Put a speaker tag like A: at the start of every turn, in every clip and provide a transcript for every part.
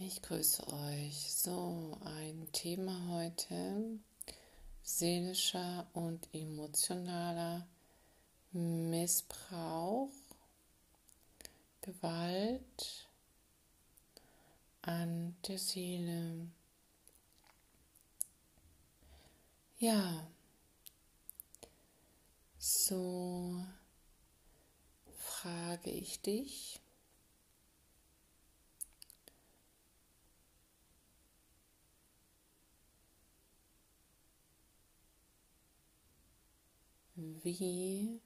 A: Ich grüße euch. So, ein Thema heute, seelischer und emotionaler Missbrauch, Gewalt an der Seele. Ja, so frage ich dich, wie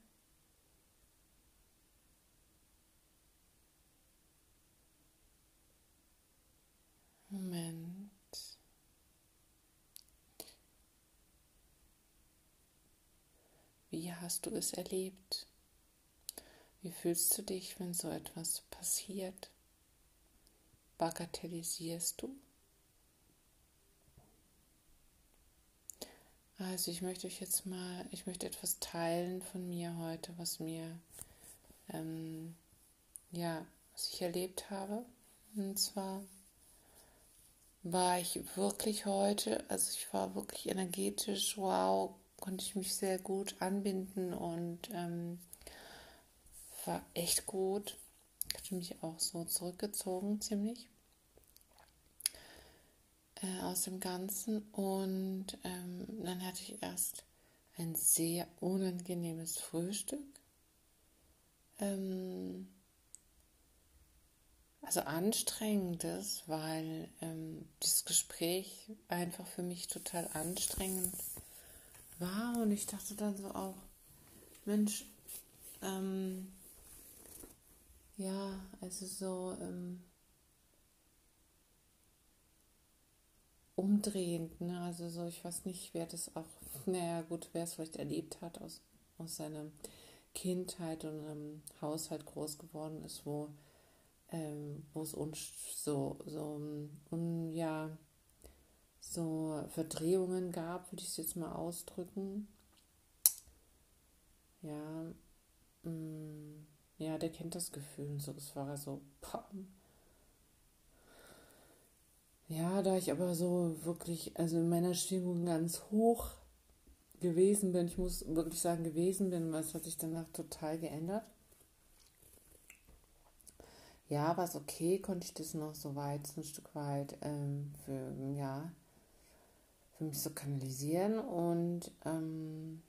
A: Moment. Wie hast du es erlebt? Wie fühlst du dich, wenn so etwas passiert? Bagatellisierst du? Also ich möchte euch jetzt mal, ich möchte etwas teilen von mir heute, was mir, ähm, ja, was ich erlebt habe. Und zwar war ich wirklich heute, also ich war wirklich energetisch, wow, konnte ich mich sehr gut anbinden und ähm, war echt gut. Ich hatte mich auch so zurückgezogen, ziemlich äh, aus dem Ganzen. Und ähm, dann hatte ich erst ein sehr unangenehmes Frühstück. Ähm, also anstrengendes, weil ähm, das Gespräch einfach für mich total anstrengend war. Und ich dachte dann so auch, Mensch, ähm, ja, also so, ähm, umdrehend. Ne? Also so, ich weiß nicht, wer das auch, naja gut, wer es vielleicht erlebt hat aus, aus seiner Kindheit und einem Haushalt groß geworden ist, wo, ähm, es uns so, so un, ja, so Verdrehungen gab, würde ich es jetzt mal ausdrücken. Ja, mm, ja, der kennt das Gefühl. So, es war so, pam, ja, da ich aber so wirklich, also in meiner Stimmung ganz hoch gewesen bin, ich muss wirklich sagen gewesen bin, was hat sich danach total geändert. Ja, war es okay, konnte ich das noch so weit, so ein Stück weit ähm, für, ja, für mich so kanalisieren und ähm,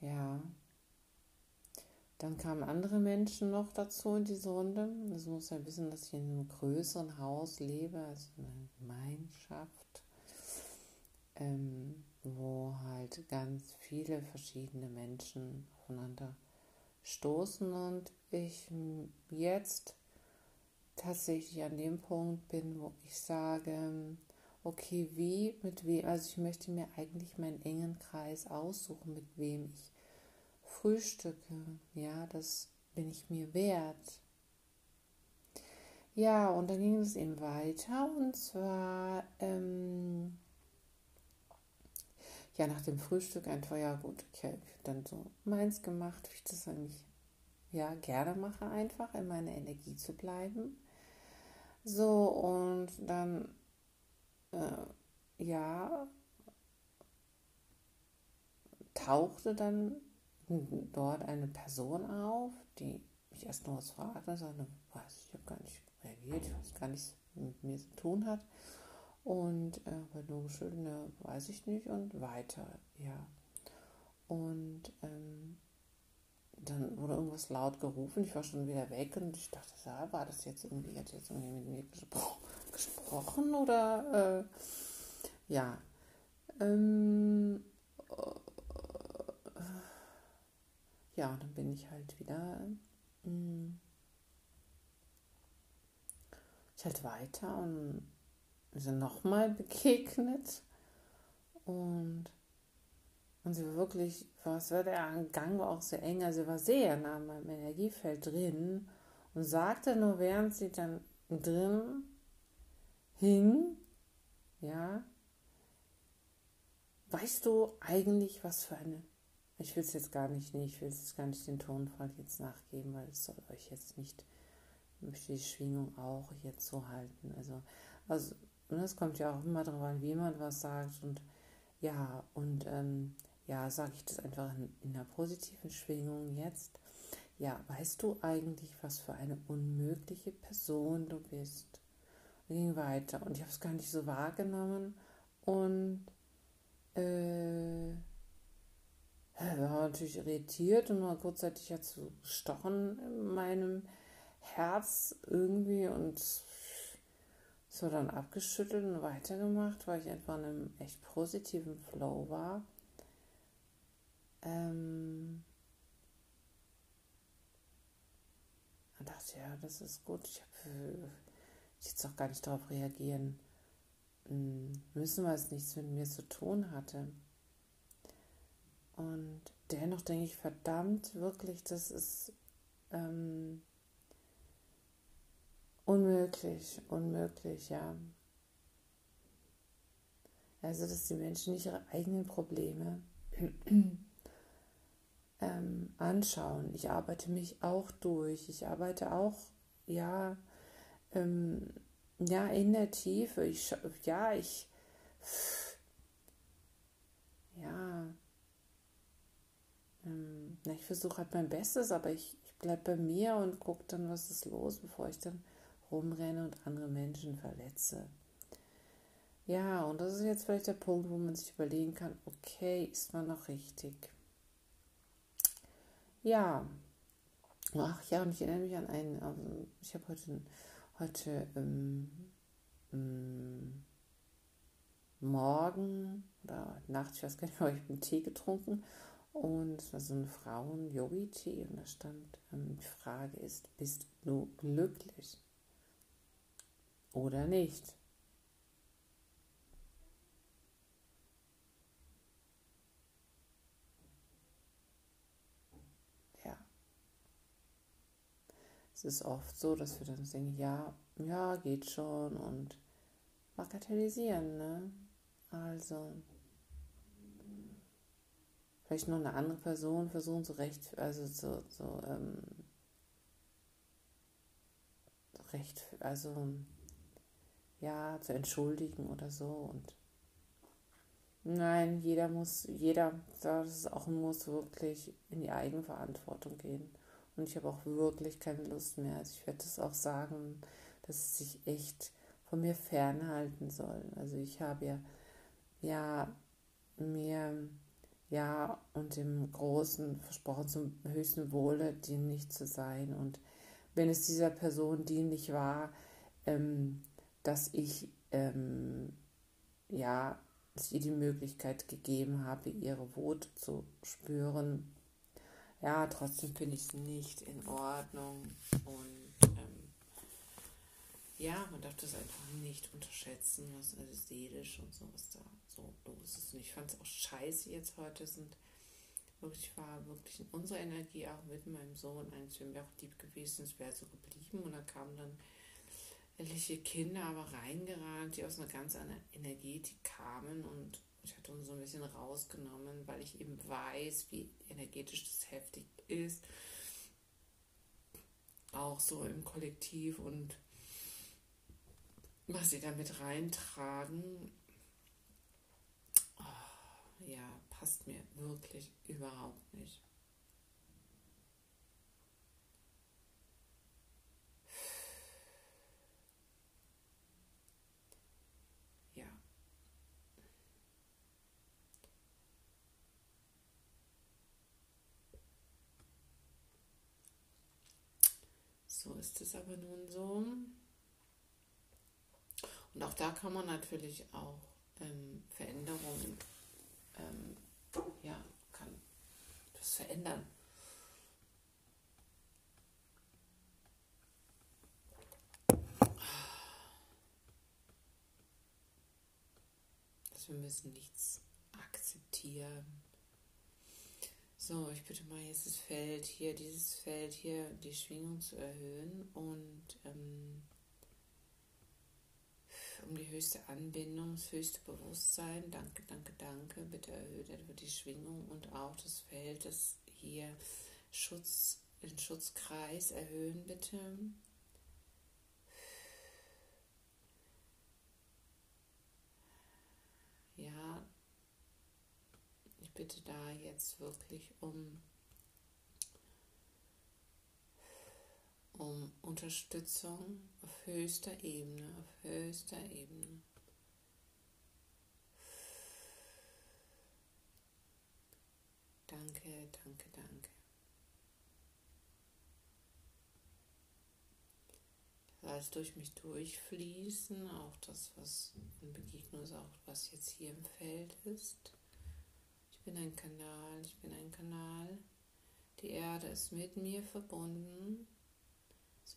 A: ja, dann kamen andere Menschen noch dazu in diese Runde. Das muss ja wissen, dass ich in einem größeren Haus lebe, also eine Gemeinschaft, ähm, wo halt ganz viele verschiedene Menschen aufeinander stoßen und ich jetzt tatsächlich an dem Punkt bin, wo ich sage, okay, wie, mit wem, also ich möchte mir eigentlich meinen engen Kreis aussuchen, mit wem ich frühstücke. Ja, das bin ich mir wert. Ja, und dann ging es eben weiter und zwar, ähm, ja, nach dem Frühstück einfach, ja gut, ich habe dann so meins gemacht, wie ich das eigentlich, ja, gerne mache, einfach in meiner Energie zu bleiben. So, und dann, äh, ja, tauchte dann dort eine Person auf, die mich erst noch was fragte, sagte, was, ich habe gar nicht reagiert, ich weiß gar nichts mit mir zu tun hat. Und äh, nur geschüttelt, ne, weiß ich nicht, und weiter, ja. Und ähm, dann wurde irgendwas laut gerufen, ich war schon wieder weg und ich dachte, ja, war das jetzt irgendwie, hat jetzt irgendwie mit mir gespro gesprochen oder äh, ja. Ähm, ja, dann bin ich halt wieder mh, mm, ich halt weiter und wir sind nochmal begegnet. Und und sie war wirklich, was war der Gang war auch sehr eng, also sie war sehr nah an meinem Energiefeld drin und sagte nur, während sie dann drin hing, ja, weißt du eigentlich, was für eine ich will es jetzt gar nicht, nee, ich will es gar nicht den Tonfall jetzt nachgeben, weil es soll euch jetzt nicht, ich möchte die Schwingung auch jetzt so halten. Also, also es kommt ja auch immer darauf an, wie man was sagt und ja, und ähm, ja, sage ich das einfach in, in einer positiven Schwingung jetzt. Ja, weißt du eigentlich, was für eine unmögliche Person du bist? Und ging weiter und ich habe es gar nicht so wahrgenommen und äh, war natürlich irritiert und war kurzzeitig jetzt so gestochen in meinem Herz irgendwie und so dann abgeschüttelt und weitergemacht, weil ich einfach in einem echt positiven Flow war. Ähm, und dachte, ja, das ist gut. Ich habe jetzt auch gar nicht darauf reagieren hm, müssen, weil es nichts mit mir zu tun hatte. Und dennoch denke ich, verdammt, wirklich, das ist ähm, unmöglich, unmöglich, ja. Also, dass die Menschen nicht ihre eigenen Probleme ähm, anschauen. Ich arbeite mich auch durch. Ich arbeite auch, ja, ähm, ja, in der Tiefe. Ich, ja, ich, ja, ähm, na, ich versuche halt mein Bestes, aber ich, ich bleibe bei mir und gucke dann, was ist los, bevor ich dann rumrenne und andere Menschen verletze. Ja, und das ist jetzt vielleicht der Punkt, wo man sich überlegen kann, okay, ist man noch richtig? Ja, ach ja, und ich erinnere mich an einen, also ich habe heute, heute ähm, ähm, Morgen oder Nacht, ich weiß gar nicht mehr, ich einen Tee getrunken und es war ein Frauen-Yogi-Tee und da stand, ähm, die Frage ist, bist du glücklich oder nicht? Ja. Es ist oft so, dass wir dann denken, ja, ja, geht schon und bagatellisieren, ne? Also, vielleicht noch eine andere Person versuchen zu recht, also so, so ähm, recht, also ja, zu entschuldigen oder so und nein, jeder muss, jeder, das ist auch muss wirklich in die Eigenverantwortung gehen. Und ich habe auch wirklich keine Lust mehr. Also ich werde das auch sagen, dass es sich echt von mir fernhalten soll. Also ich habe ja, ja mir ja, und dem Großen versprochen, zum höchsten Wohle dienlich zu sein. Und wenn es dieser Person dienlich war, ähm, dass ich ähm, ja, dass die Möglichkeit gegeben habe, ihre Wut zu spüren. Ja, trotzdem finde ich es nicht in Ordnung. Und ja, man darf das einfach nicht unterschätzen, was also seelisch und so, was da so los ist. Und ich fand es auch scheiße jetzt heute sind wirklich war wirklich in unserer Energie auch mit meinem Sohn eigentlich wäre auch lieb gewesen, es wäre so geblieben. Und da kamen dann etliche Kinder aber reingerannt, die aus einer ganz anderen Energetik kamen. Und ich hatte uns so ein bisschen rausgenommen, weil ich eben weiß, wie energetisch das heftig ist, auch so im Kollektiv und was sie damit reintragen ja, passt mir wirklich überhaupt nicht. So ist es aber nun so. Und auch da kann man natürlich auch ähm, Veränderungen ähm, ja, kann das verändern. Wir müssen nichts akzeptieren. So, ich bitte mal jetzt das Feld hier, dieses Feld hier, die Schwingung zu erhöhen und ähm, um die höchste Anbindung, das höchste Bewusstsein. Danke, danke, danke. Bitte erhöht etwa die Schwingung und auch das Feld, das hier Schutz, den Schutzkreis erhöhen, bitte. Ja, ich bitte da jetzt wirklich um um Unterstützung auf höchster Ebene, auf höchster Ebene. Danke, danke, danke. Lass durch mich durchfließen, auch das, was in Begegnung ist, auch was jetzt hier im Feld ist. Ich bin ein Kanal, ich bin ein Kanal. Die Erde ist mit mir verbunden.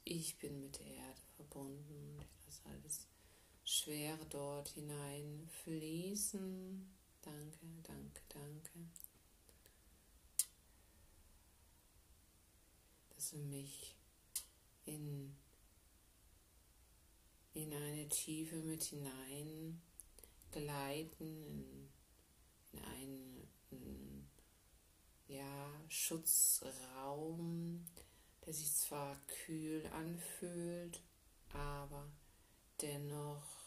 A: Ich bin mit der Erde verbunden. Ich lasse alles Schwere dort hinein fließen. Danke, danke, danke. Dass du mich in, in eine Tiefe mit hinein gleiten, in, in einen in, ja, Schutzraum, der sich zwar kühl anfühlt, aber dennoch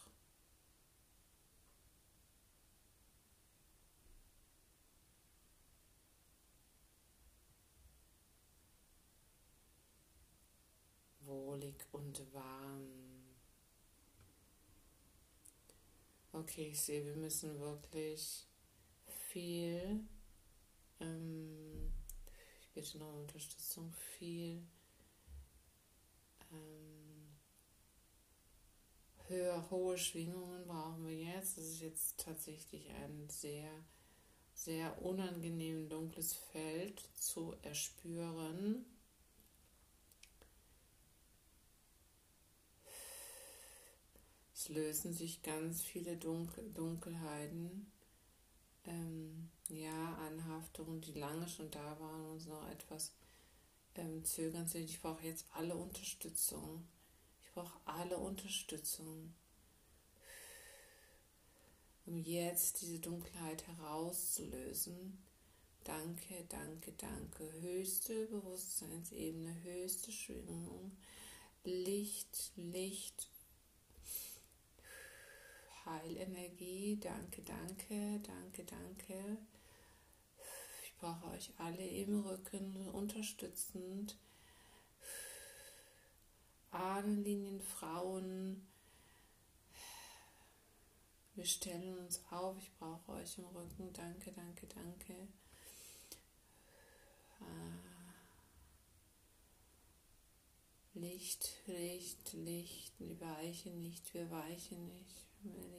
A: wohlig und warm. Okay, ich sehe, wir müssen wirklich viel ähm, bitte noch Unterstützung viel ähm, höher, hohe Schwingungen brauchen wir jetzt. Das ist jetzt tatsächlich ein sehr, sehr unangenehm dunkles Feld zu erspüren. Es lösen sich ganz viele Dunkel Dunkelheiten ähm, ja, Anhaftungen, die lange schon da waren und noch etwas ähm, zögern sind. Ich brauche jetzt alle Unterstützung. Ich brauche alle Unterstützung, um jetzt diese Dunkelheit herauszulösen. Danke, danke, danke. Höchste Bewusstseinsebene, höchste Schwingung. Licht, Licht, Heilenergie. Danke, danke, danke, danke. Ich brauche euch alle im Rücken unterstützend. Ahnenlinien, Frauen. Wir stellen uns auf. Ich brauche euch im Rücken. Danke, danke, danke. Ah. Licht, Licht, Licht. Wir weichen nicht, wir weichen nicht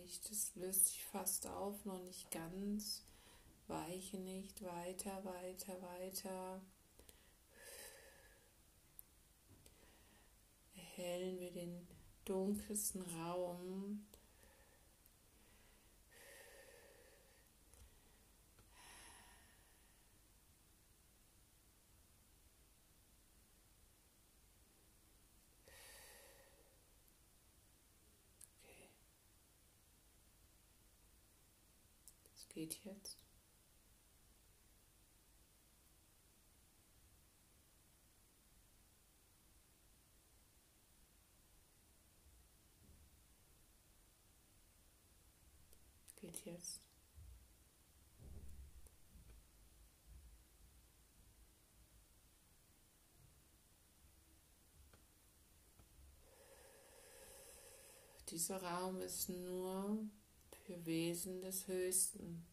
A: nicht. Das löst sich fast auf, noch nicht ganz. Weiche nicht, weiter, weiter, weiter. Erhellen wir den dunkelsten Raum. geht jetzt. geht jetzt. Dieser Raum ist nur für Wesen des Höchsten.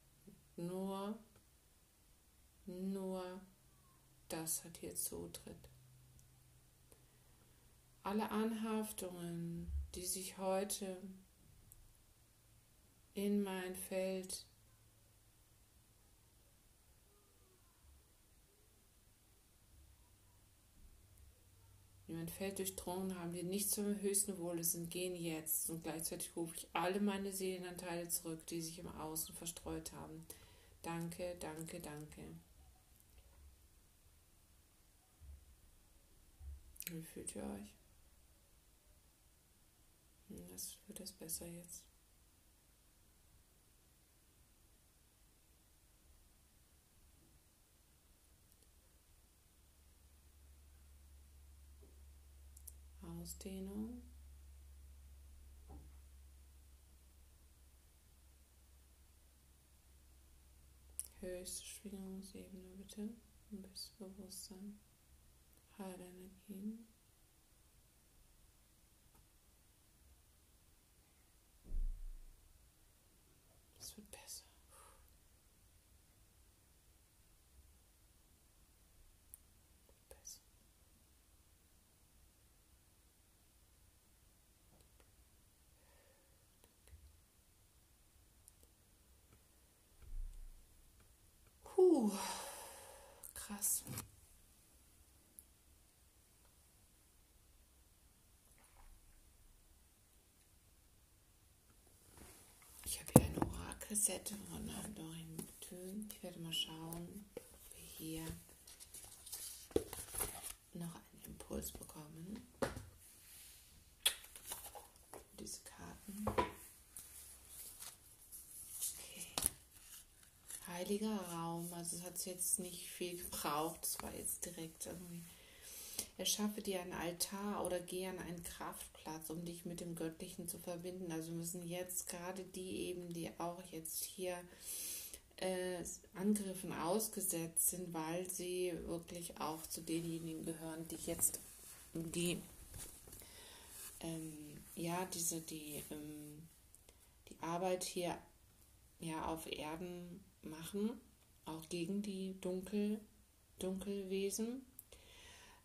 A: Nur, nur das hat hier Zutritt. Alle Anhaftungen, die sich heute in mein Feld die mein Feld durchdrungen haben, die nicht zum höchsten Wohle sind, gehen jetzt. Und gleichzeitig rufe ich alle meine Seelenanteile zurück, die sich im Außen verstreut haben. Danke, danke, danke. Wie fühlt ihr euch? Das wird es besser jetzt. Ausdehnung. Höchste Schwingungsebene bitte. Bisschen Bewusstsein. Heilenergien. Es wird besser. Puh, krass. Ich habe hier eine Orakelset von Dorin Thün. Ich werde mal schauen, ob wir hier noch einen Impuls bekommen. Diese Karten. Heiliger Raum. Also es hat jetzt nicht viel gebraucht. Es war jetzt direkt irgendwie. Erschaffe dir einen Altar oder geh an einen Kraftplatz, um dich mit dem Göttlichen zu verbinden. Also müssen jetzt gerade die eben, die auch jetzt hier äh, Angriffen ausgesetzt sind, weil sie wirklich auch zu denjenigen gehören, die jetzt die ähm, ja diese die ähm, die Arbeit hier ja auf Erden machen, auch gegen die Dunkel, Dunkelwesen.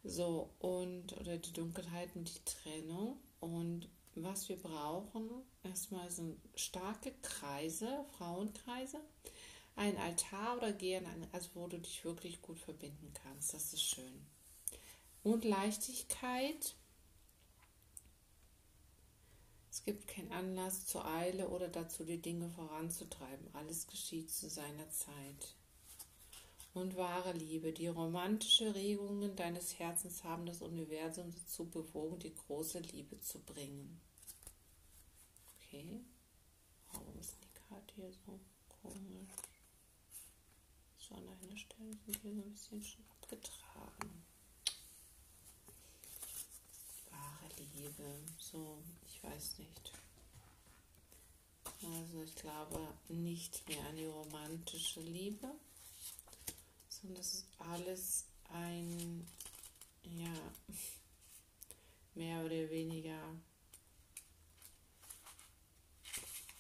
A: So, und oder die Dunkelheit und die Trennung. Und was wir brauchen, erstmal sind starke Kreise, Frauenkreise, ein Altar oder gehen, also wo du dich wirklich gut verbinden kannst. Das ist schön. Und Leichtigkeit. Es gibt keinen Anlass zur Eile oder dazu, die Dinge voranzutreiben. Alles geschieht zu seiner Zeit. Und wahre Liebe, die romantische Regungen deines Herzens haben das Universum dazu bewogen, die große Liebe zu bringen. Okay. Warum ist die Karte hier so komisch? So an einer Stelle sind hier so ein bisschen schon abgetragen. Liebe. So, ich weiß nicht. Also ich glaube nicht mehr an die romantische Liebe, sondern das ist alles ein, ja, mehr oder weniger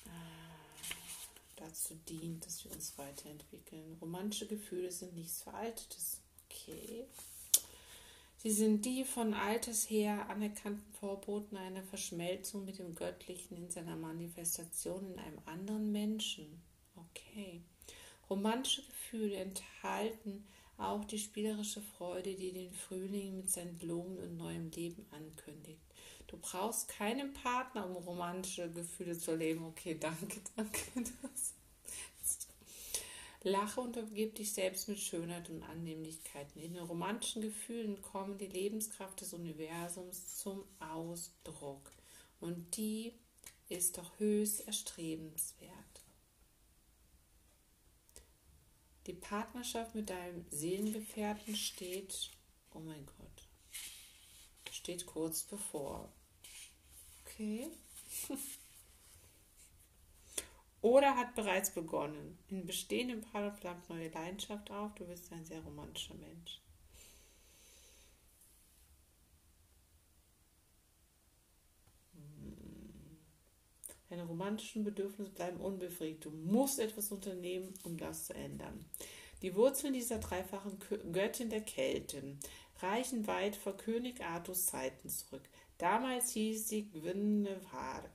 A: äh, dazu dient, dass wir uns weiterentwickeln. Romantische Gefühle sind nichts Veraltetes. Okay. Sie sind die von alters her anerkannten Vorboten einer Verschmelzung mit dem Göttlichen in seiner Manifestation in einem anderen Menschen. Okay. Romantische Gefühle enthalten auch die spielerische Freude, die den Frühling mit seinen Blumen und neuem Leben ankündigt. Du brauchst keinen Partner, um romantische Gefühle zu erleben. Okay, danke, danke. Das Lache und umgib dich selbst mit Schönheit und Annehmlichkeiten. In den romantischen Gefühlen kommen die Lebenskraft des Universums zum Ausdruck. Und die ist doch höchst erstrebenswert. Die Partnerschaft mit deinem Seelengefährten steht, oh mein Gott, steht kurz bevor. Okay. oder hat bereits begonnen. In bestehendem Paar flammt neue Leidenschaft auf. Du bist ein sehr romantischer Mensch. Hm. Deine romantischen Bedürfnisse bleiben unbefriedigt. Du musst etwas unternehmen, um das zu ändern. Die Wurzeln dieser dreifachen Göttin der Kelten reichen weit vor König Artus Zeiten zurück. Damals hieß sie Gwynnevere.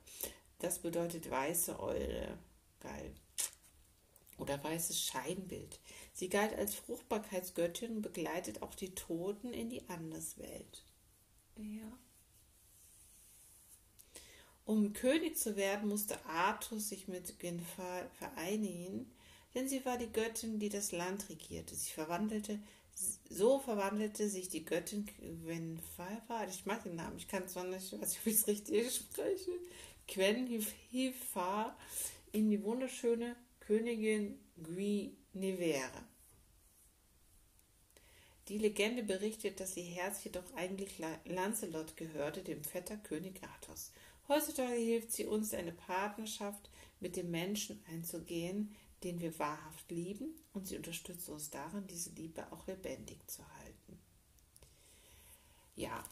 A: Das bedeutet weiße Eule geil. Oder weißes Scheinbild. Sie galt als Fruchtbarkeitsgöttin und begleitet auch die Toten in die Anderswelt. Ja. Um König zu werden, musste Artus sich mit Gynfa vereinigen, denn sie war die Göttin, die das Land regierte. Sie verwandelte
B: So verwandelte sich die Göttin Pfeiffer, ich mag den Namen, ich kann zwar nicht, ob ich es richtig spreche, Quen Hifa in die wunderschöne Königin Guinevere. Die Legende berichtet, dass ihr Herz jedoch eigentlich Lancelot gehörte, dem Vetter König Athos. Heutzutage hilft sie uns, eine Partnerschaft mit dem Menschen einzugehen, den wir wahrhaft lieben, und sie unterstützt uns darin, diese Liebe auch lebendig zu halten. Ja,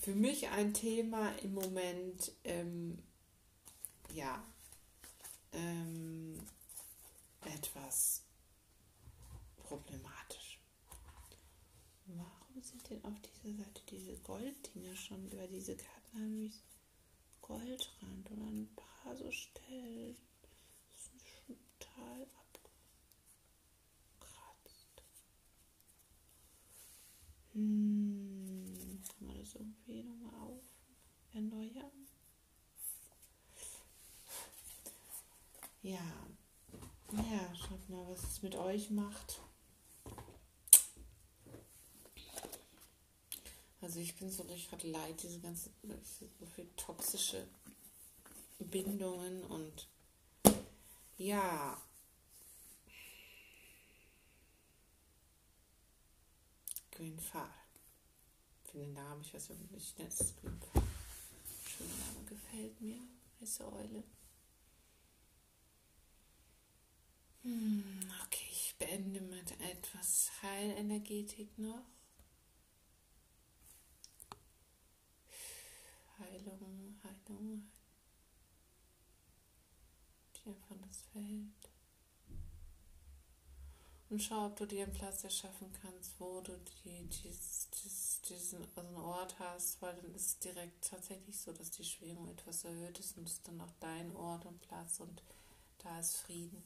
B: für mich ein Thema im Moment, ähm, ja, ähm, etwas problematisch. Warum sind denn auf dieser Seite diese Golddinger schon über diese Karten haben Goldrand oder ein paar so Stellen? Das ist schon total abgekratzt. Hm, kann man das irgendwie nochmal auf erneuern? Ja, ja, schaut mal, was es mit euch macht. Also ich bin so richtig leid, diese ganzen so viel toxische Bindungen und ja. Green Fall. Für den Namen, ich weiß nicht, ich nenne es Green. Schöner Name gefällt mir. Weiße Eule. Hm, okay, ich beende mit etwas Heilenergetik noch. Heilung, Heilung. Dir von das Feld. Und schau, ob du dir einen Platz erschaffen kannst, wo du die, dies, dies, diesen also Ort hast, weil dann ist es direkt tatsächlich so, dass die Schwingung etwas erhöht ist und es ist dann auch dein Ort und Platz und da ist Frieden.